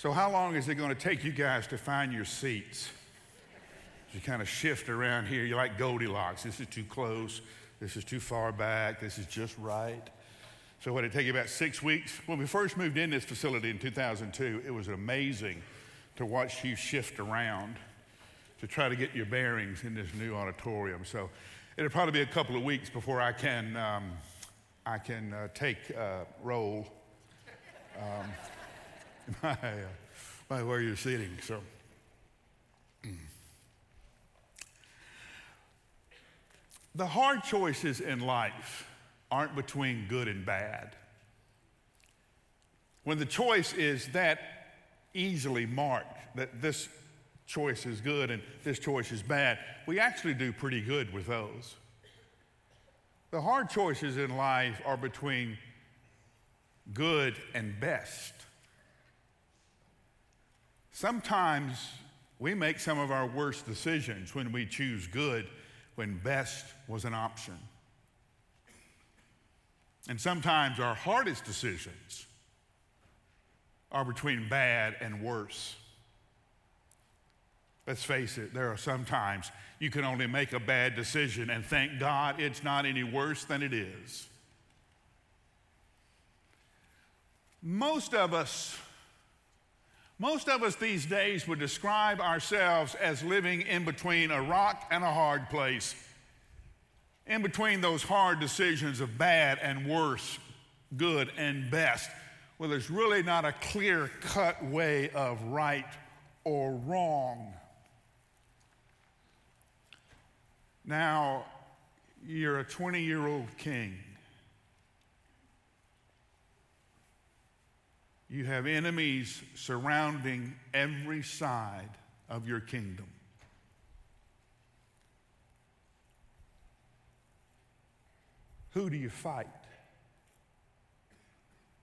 So, how long is it going to take you guys to find your seats? You kind of shift around here. You're like Goldilocks. This is too close. This is too far back. This is just right. So, what did it take you about six weeks? When we first moved in this facility in 2002, it was amazing to watch you shift around to try to get your bearings in this new auditorium. So, it'll probably be a couple of weeks before I can, um, I can uh, take uh, roll. Um, by, uh, by where you're sitting. So, mm. the hard choices in life aren't between good and bad. When the choice is that easily marked, that this choice is good and this choice is bad, we actually do pretty good with those. The hard choices in life are between good and best. Sometimes we make some of our worst decisions when we choose good when best was an option. And sometimes our hardest decisions are between bad and worse. Let's face it, there are some times you can only make a bad decision and thank God it's not any worse than it is. Most of us most of us these days would describe ourselves as living in between a rock and a hard place, in between those hard decisions of bad and worse, good and best, where there's really not a clear cut way of right or wrong. Now, you're a 20 year old king. You have enemies surrounding every side of your kingdom. Who do you fight?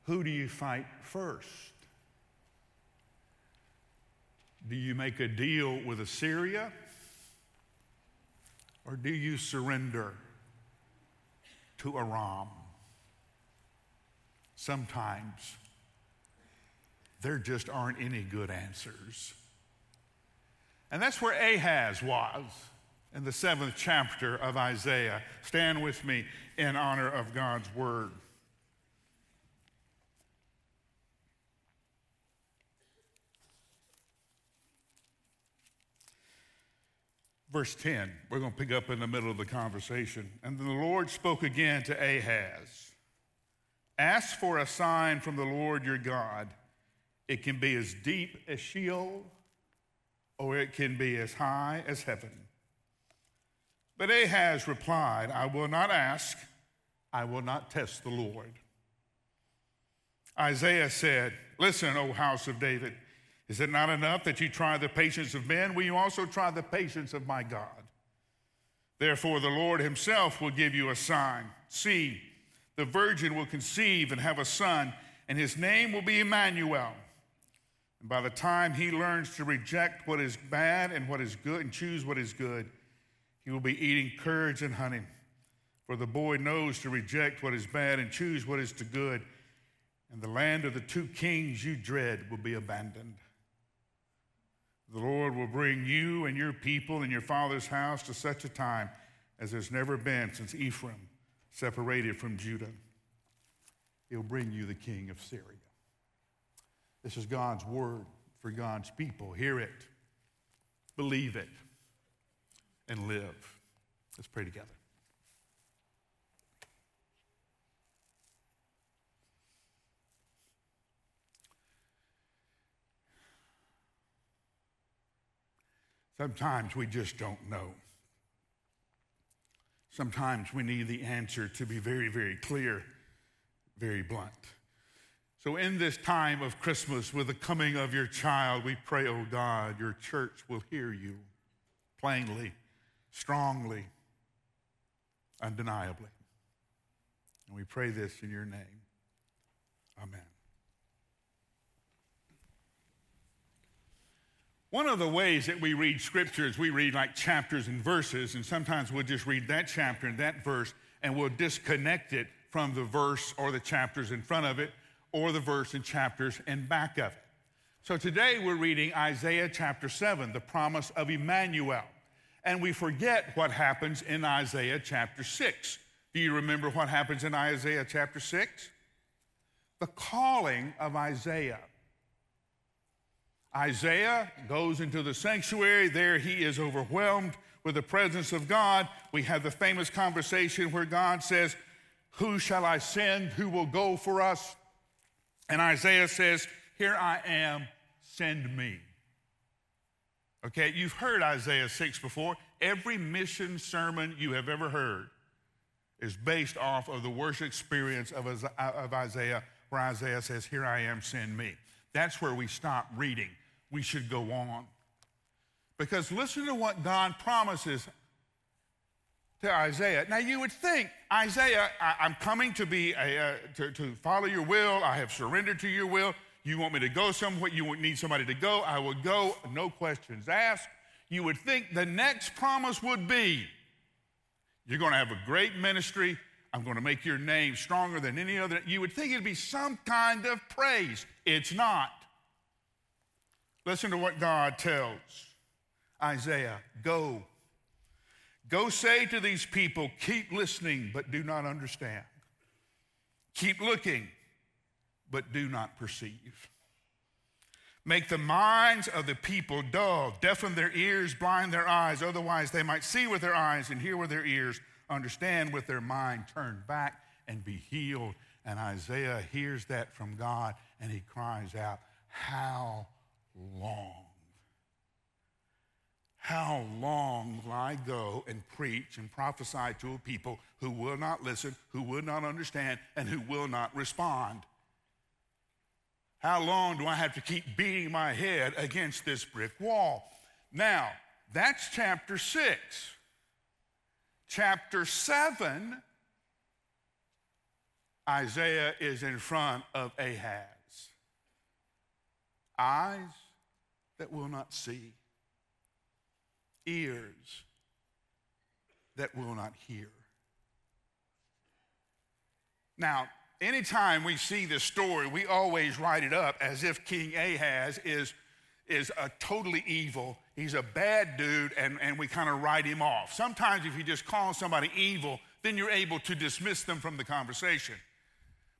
Who do you fight first? Do you make a deal with Assyria? Or do you surrender to Aram? Sometimes there just aren't any good answers. And that's where Ahaz was in the seventh chapter of Isaiah. Stand with me in honor of God's word. Verse 10, we're going to pick up in the middle of the conversation. And then the Lord spoke again to Ahaz Ask for a sign from the Lord your God it can be as deep as Sheol, or it can be as high as heaven. But Ahaz replied, I will not ask, I will not test the Lord. Isaiah said, Listen, O house of David, is it not enough that you try the patience of men? Will you also try the patience of my God? Therefore, the Lord himself will give you a sign. See, the virgin will conceive and have a son, and his name will be Emmanuel. And by the time he learns to reject what is bad and what is good and choose what is good, he will be eating curds and honey. For the boy knows to reject what is bad and choose what is to good, and the land of the two kings you dread will be abandoned. The Lord will bring you and your people and your father's house to such a time as there's never been since Ephraim separated from Judah. He'll bring you the king of Assyria. This is God's word for God's people. Hear it, believe it, and live. Let's pray together. Sometimes we just don't know. Sometimes we need the answer to be very, very clear, very blunt. So, in this time of Christmas, with the coming of your child, we pray, oh God, your church will hear you plainly, strongly, undeniably. And we pray this in your name. Amen. One of the ways that we read scriptures, we read like chapters and verses, and sometimes we'll just read that chapter and that verse, and we'll disconnect it from the verse or the chapters in front of it or the verse and chapters and back of it. So today we're reading Isaiah chapter 7, the promise of Emmanuel. And we forget what happens in Isaiah chapter 6. Do you remember what happens in Isaiah chapter 6? The calling of Isaiah. Isaiah goes into the sanctuary. There he is overwhelmed with the presence of God. We have the famous conversation where God says, Who shall I send? Who will go for us? And Isaiah says, Here I am, send me. Okay, you've heard Isaiah 6 before. Every mission sermon you have ever heard is based off of the worship experience of, of Isaiah, where Isaiah says, Here I am, send me. That's where we stop reading. We should go on. Because listen to what God promises to Isaiah. Now, you would think, Isaiah, I, am coming to be a, uh, to, to follow your will. I have surrendered to your will. You want me to go somewhere, you need somebody to go, I will go, no questions asked. You would think the next promise would be you're going to have a great ministry. I'm going to make your name stronger than any other. You would think it'd be some kind of praise. It's not. Listen to what God tells Isaiah Go. Go say to these people, keep listening, but do not understand. Keep looking, but do not perceive. Make the minds of the people dull, deafen their ears, blind their eyes, otherwise they might see with their eyes and hear with their ears, understand with their mind, turn back and be healed. And Isaiah hears that from God and he cries out, How long? How long will I go and preach and prophesy to a people who will not listen, who will not understand, and who will not respond? How long do I have to keep beating my head against this brick wall? Now, that's chapter 6. Chapter 7, Isaiah is in front of Ahaz. Eyes that will not see ears that will not hear. Now, anytime we see this story, we always write it up as if King Ahaz is, is a totally evil, he's a bad dude, and, and we kind of write him off. Sometimes, if you just call somebody evil, then you're able to dismiss them from the conversation.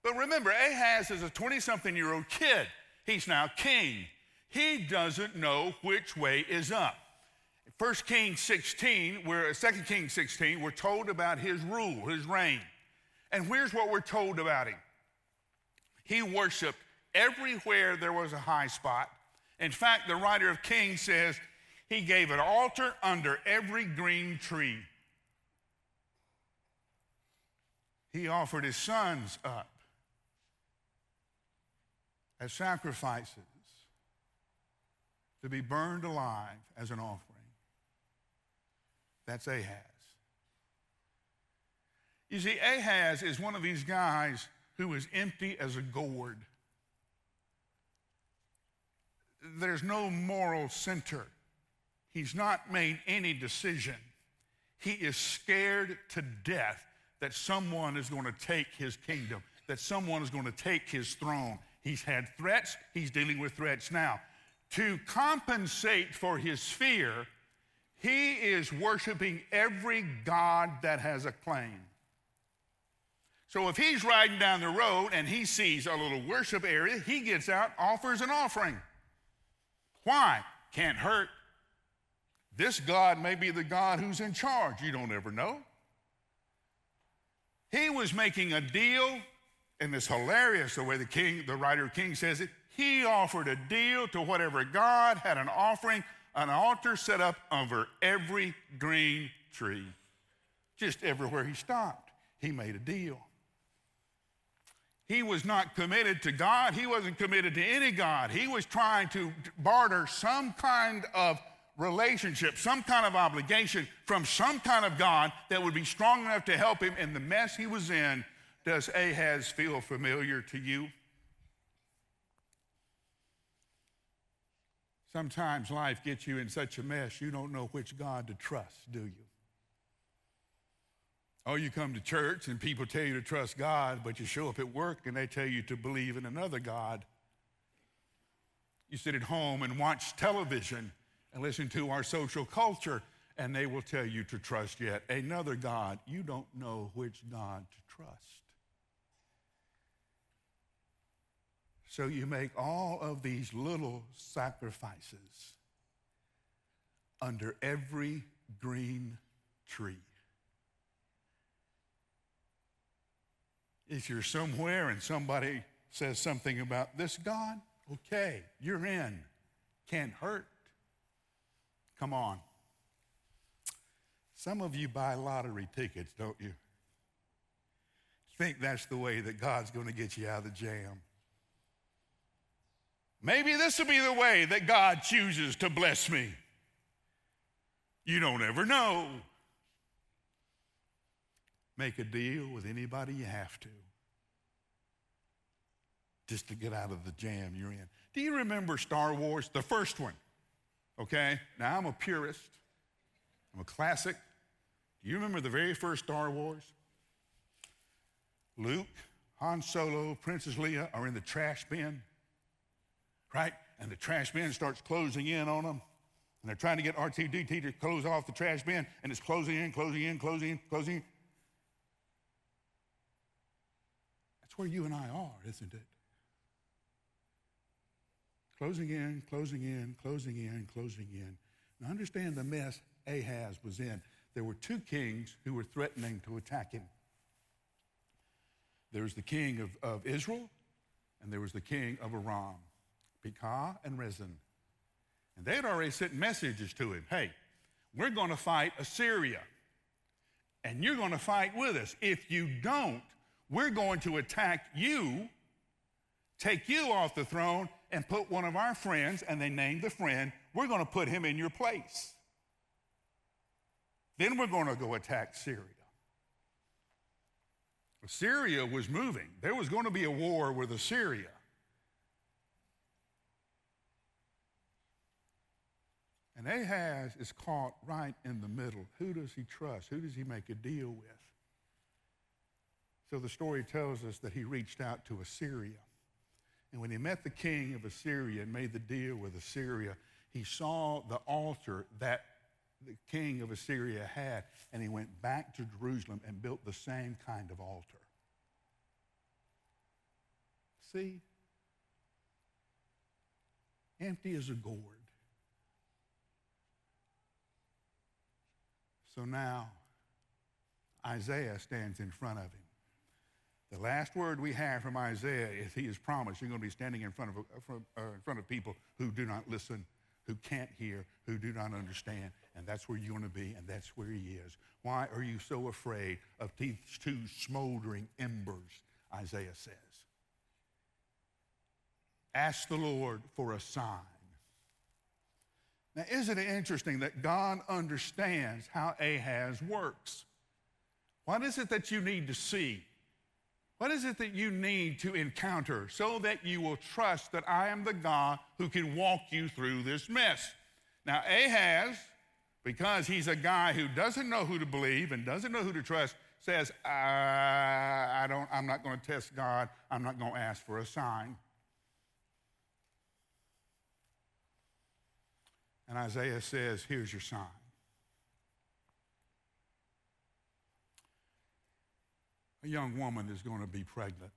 But remember, Ahaz is a 20 something year old kid. He's now king. He doesn't know which way is up. 1 Kings 16, where 2 uh, Kings 16, we're told about his rule, his reign. And here's what we're told about him. He worshiped everywhere there was a high spot. In fact, the writer of Kings says he gave an altar under every green tree. He offered his sons up as sacrifices to be burned alive as an offering. That's Ahaz. You see, Ahaz is one of these guys who is empty as a gourd. There's no moral center. He's not made any decision. He is scared to death that someone is going to take his kingdom, that someone is going to take his throne. He's had threats, he's dealing with threats now. To compensate for his fear, he is worshiping every God that has a claim. So if he's riding down the road and he sees a little worship area, he gets out, offers an offering. Why? Can't hurt. This God may be the God who's in charge. You don't ever know. He was making a deal, and it's hilarious the way the king, the writer King says it. He offered a deal to whatever God had an offering an altar set up over every green tree. Just everywhere he stopped, he made a deal. He was not committed to God. He wasn't committed to any God. He was trying to barter some kind of relationship, some kind of obligation from some kind of God that would be strong enough to help him in the mess he was in. Does Ahaz feel familiar to you? Sometimes life gets you in such a mess you don't know which God to trust, do you? Oh, you come to church and people tell you to trust God, but you show up at work and they tell you to believe in another God. You sit at home and watch television and listen to our social culture, and they will tell you to trust yet another God. You don't know which God to trust. So you make all of these little sacrifices under every green tree. If you're somewhere and somebody says something about this God, okay, you're in. Can't hurt. Come on. Some of you buy lottery tickets, don't you? Think that's the way that God's going to get you out of the jam. Maybe this will be the way that God chooses to bless me. You don't ever know. Make a deal with anybody you have to just to get out of the jam you're in. Do you remember Star Wars, the first one? Okay, now I'm a purist, I'm a classic. Do you remember the very first Star Wars? Luke, Han Solo, Princess Leia are in the trash bin, right? And the trash bin starts closing in on them. And they're trying to get R2D2 to close off the trash bin, and it's closing in, closing in, closing in, closing in. That's where you and I are, isn't it? Closing in, closing in, closing in, closing in. Now understand the mess Ahaz was in. There were two kings who were threatening to attack him. There was the king of, of Israel, and there was the king of Aram, Pekah and Rezin. And they had already sent messages to him hey, we're going to fight Assyria, and you're going to fight with us. If you don't, we're going to attack you, take you off the throne, and put one of our friends, and they named the friend, we're going to put him in your place. Then we're going to go attack Syria. Assyria was moving. There was going to be a war with Assyria. And Ahaz is caught right in the middle. Who does he trust? Who does he make a deal with? So the story tells us that he reached out to Assyria. And when he met the king of Assyria and made the deal with Assyria, he saw the altar that the king of Assyria had, and he went back to Jerusalem and built the same kind of altar. See? Empty as a gourd. So now Isaiah stands in front of him. The last word we have from Isaiah is he is promised you're going to be standing in front of, uh, in front of people who do not listen, who can't hear, who do not understand. And that's where you're going to be, and that's where he is. Why are you so afraid of these two smoldering embers? Isaiah says. Ask the Lord for a sign. Now, isn't it interesting that God understands how Ahaz works? What is it that you need to see? What is it that you need to encounter so that you will trust that I am the God who can walk you through this mess? Now, Ahaz, because he's a guy who doesn't know who to believe and doesn't know who to trust, says, I, I don't, I'm not going to test God. I'm not going to ask for a sign. And Isaiah says, Here's your sign. a young woman is going to be pregnant,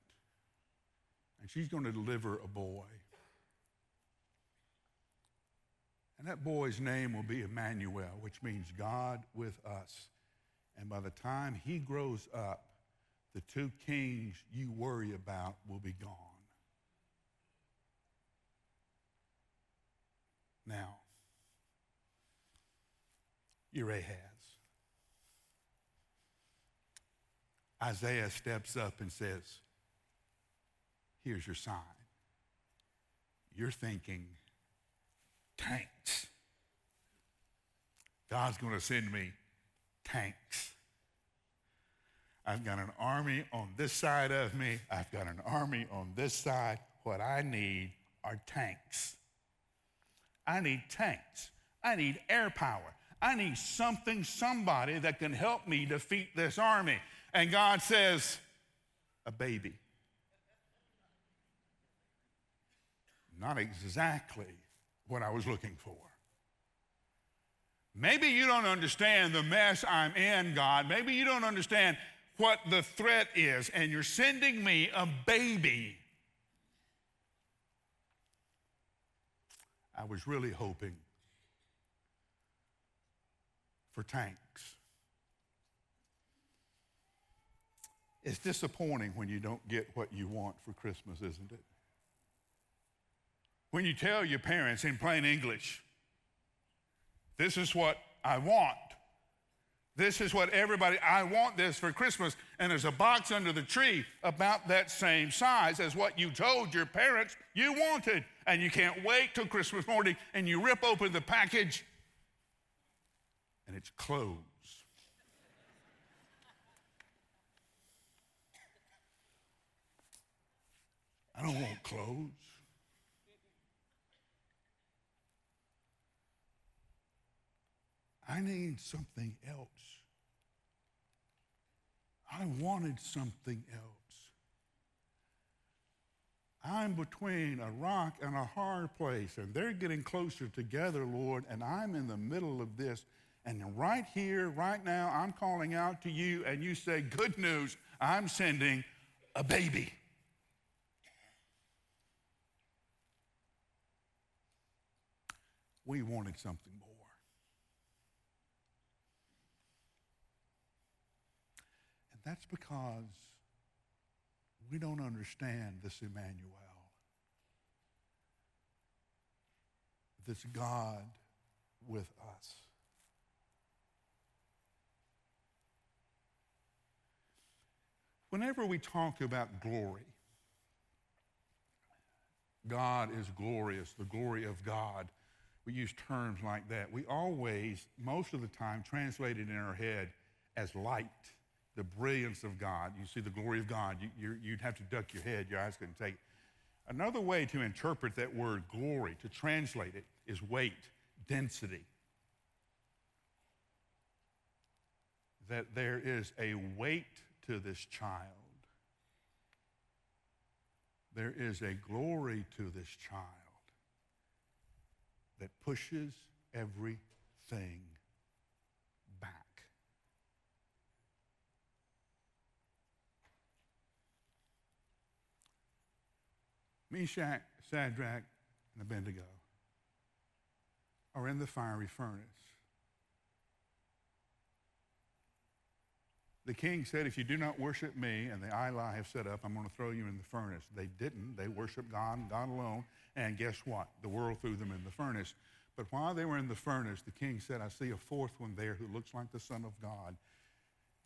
and she's going to deliver a boy. And that boy's name will be Emmanuel, which means God with us. And by the time he grows up, the two kings you worry about will be gone. Now, you're Ahaz. Isaiah steps up and says, Here's your sign. You're thinking, tanks. God's going to send me tanks. I've got an army on this side of me. I've got an army on this side. What I need are tanks. I need tanks. I need air power. I need something, somebody that can help me defeat this army. And God says, a baby. not exactly what I was looking for. Maybe you don't understand the mess I'm in, God. Maybe you don't understand what the threat is, and you're sending me a baby. I was really hoping for tanks. It's disappointing when you don't get what you want for Christmas, isn't it? When you tell your parents in plain English, this is what I want. This is what everybody, I want this for Christmas. And there's a box under the tree about that same size as what you told your parents you wanted. And you can't wait till Christmas morning and you rip open the package and it's closed. I don't want clothes. I need something else. I wanted something else. I'm between a rock and a hard place, and they're getting closer together, Lord, and I'm in the middle of this. And right here, right now, I'm calling out to you, and you say, Good news, I'm sending a baby. We wanted something more. And that's because we don't understand this Emmanuel, this God with us. Whenever we talk about glory, God is glorious, the glory of God. We use terms like that. We always, most of the time, translate it in our head as light the brilliance of God. You see the glory of God. You, would have to duck your head. Your eyes couldn't take. Another way to interpret that word glory, to translate it, is weight, density. That there is a weight to this child. There is a glory to this child that pushes everything back. Meshach, Shadrach, and Abednego are in the fiery furnace. The king said, If you do not worship me and the idol I have set up, I'm going to throw you in the furnace. They didn't. They worshiped God God alone. And guess what? The world threw them in the furnace. But while they were in the furnace, the king said, I see a fourth one there who looks like the Son of God.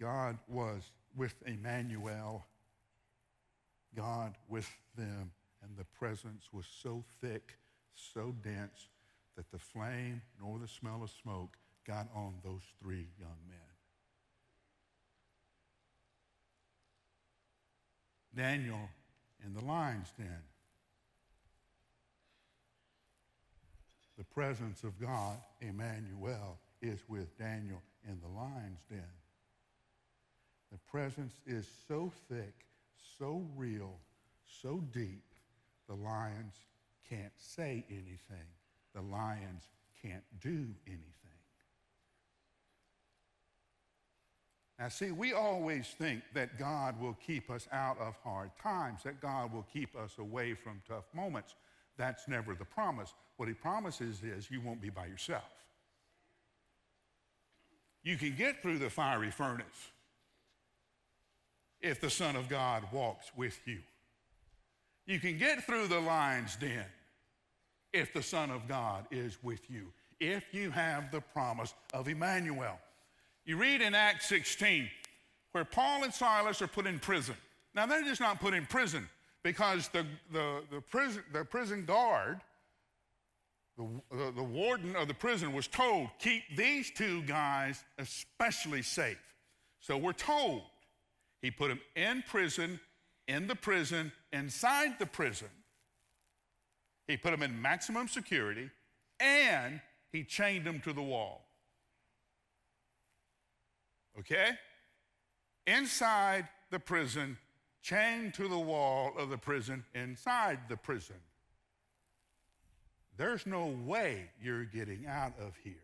God was with Emmanuel, God with them and the presence was so thick, so dense, that the flame nor the smell of smoke got on those three young men. Daniel in the lion's den. The presence of God, Emmanuel, is with Daniel in the lion's den. The presence is so thick, so real, so deep, the lions can't say anything. The lions can't do anything. Now, see, we always think that God will keep us out of hard times, that God will keep us away from tough moments. That's never the promise. What he promises is you won't be by yourself. You can get through the fiery furnace if the Son of God walks with you. You can get through the lion's den if the Son of God is with you, if you have the promise of Emmanuel. You read in Acts 16 where Paul and Silas are put in prison. Now, they're just not put in prison because the, the, the, prison, the prison guard, the, the, the warden of the prison, was told, keep these two guys especially safe. So we're told he put them in prison in the prison, inside the prison. He put them in maximum security and he chained them to the wall. Okay? Inside the prison, chained to the wall of the prison, inside the prison. There's no way you're getting out of here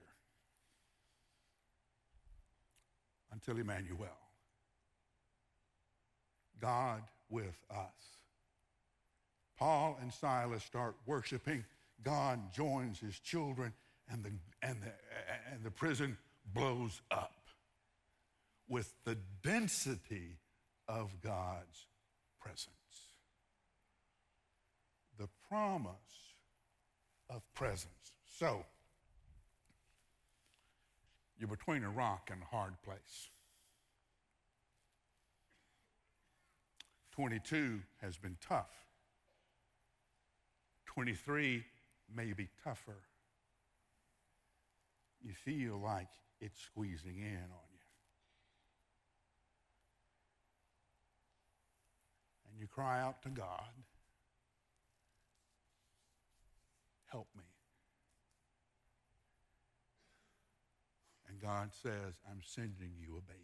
until Emmanuel. God with us. Paul and Silas start worshiping. God joins his children, and the, and the, and the prison blows up with the density of God's presence. The promise of presence. So, you're between a rock and a hard place. 22 has been tough. 23 may be tougher. You feel like it's squeezing in on you. Cry out to God, help me. And God says, I'm sending you a baby.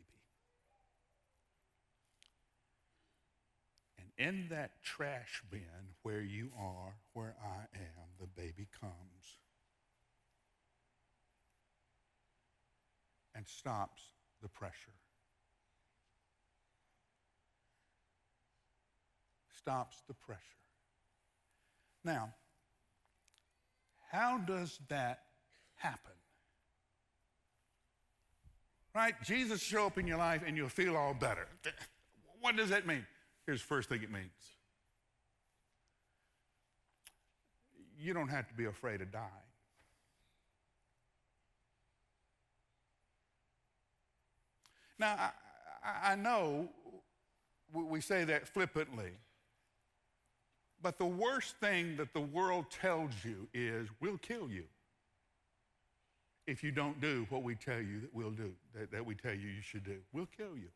And in that trash bin where you are, where I am, the baby comes and stops the pressure. Stops the pressure. Now, how does that happen? Right? Jesus show up in your life and you'll feel all better. What does that mean? Here's the first thing it means you don't have to be afraid of dying. Now, I, I know we say that flippantly, but the worst thing that the world tells you is we'll kill you if you don't do what we tell you that we'll do, that, that we tell you you should do. We'll kill you.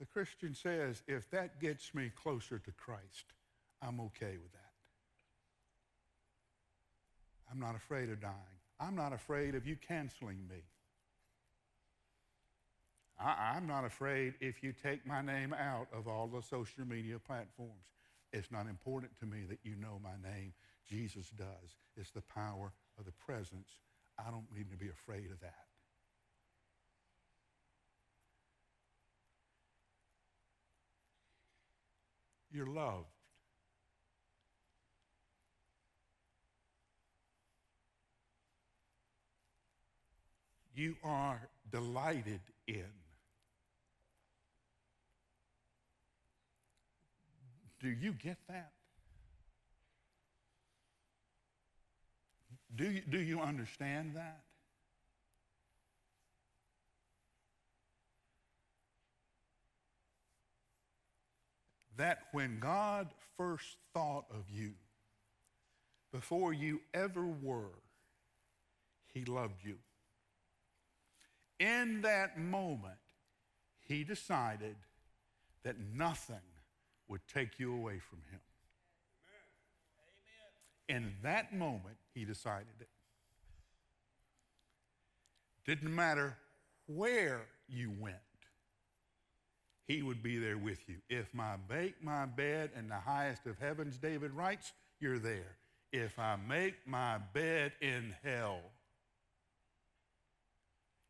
The Christian says, if that gets me closer to Christ, I'm okay with that. I'm not afraid of dying. I'm not afraid of you canceling me. I, am not afraid if you take my name out of all the social media platforms. It's not important to me that you know my name. Jesus does. It's the power of the presence. I don't need to be afraid of that. You're loved. You are delighted in. Do you get that? Do you, do you understand that? that when God first thought of you, before you ever were, he loved you. In that moment, he decided that nothing would take you away from him. Amen. In that moment, he decided it. Didn't matter where you went he would be there with you. If I make my bed in the highest of heavens, David writes, you're there. If I make my bed in hell,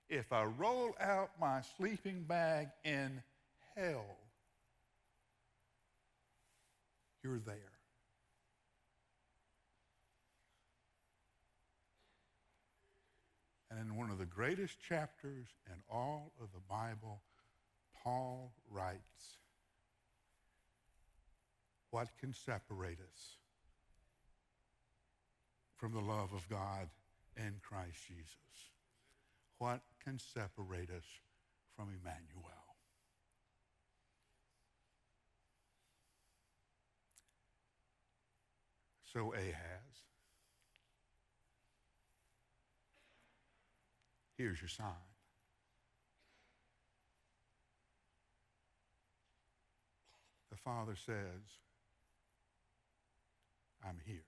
if I roll out my sleeping bag in hell, you're there. And in one of the greatest chapters in all of the Bible, Paul writes, What can separate us from the love of God in Christ Jesus? What can separate us from Emmanuel? So Ahaz, here's your sign. the Father says, I'm here.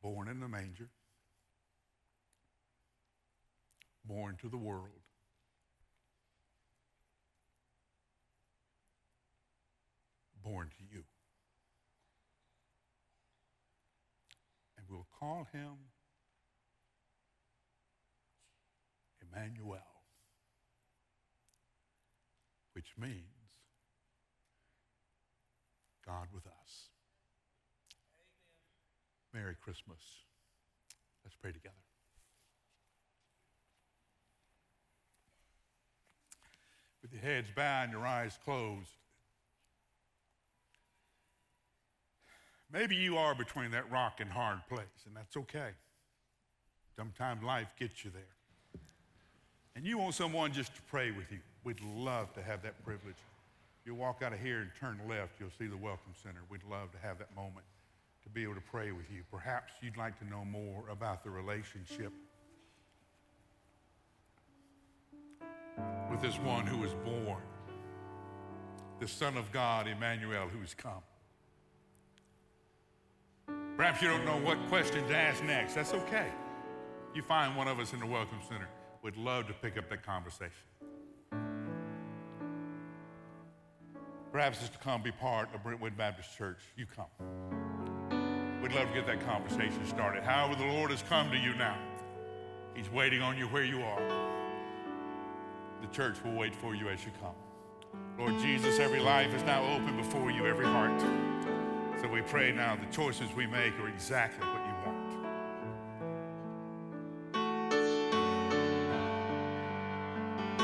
Born in the manger, born to the world, born to you. And we'll call him Emmanuel, which means God with us. Amen. Merry Christmas. Let's pray together. With your heads bowed and your eyes closed. Maybe you are between that rock and hard place, and that's okay. Sometimes life gets you there. And you want someone just to pray with you. We'd love to have that privilege. You'll walk out of here and turn left, you'll see the Welcome Center. We'd love to have that moment to be able to pray with you. Perhaps you'd like to know more about the relationship with this one who was born, the Son of God, Emmanuel, who's come. Perhaps you don't know what question to ask next. That's okay. You find one of us in the Welcome Center. We'd love to pick up that conversation. Perhaps it's to come be part of Brentwood Baptist Church. You come. We'd love to get that conversation started. However, the Lord has come to you now. He's waiting on you where you are. The church will wait for you as you come. Lord Jesus, every life is now open before you, every heart. So we pray now the choices we make are exactly what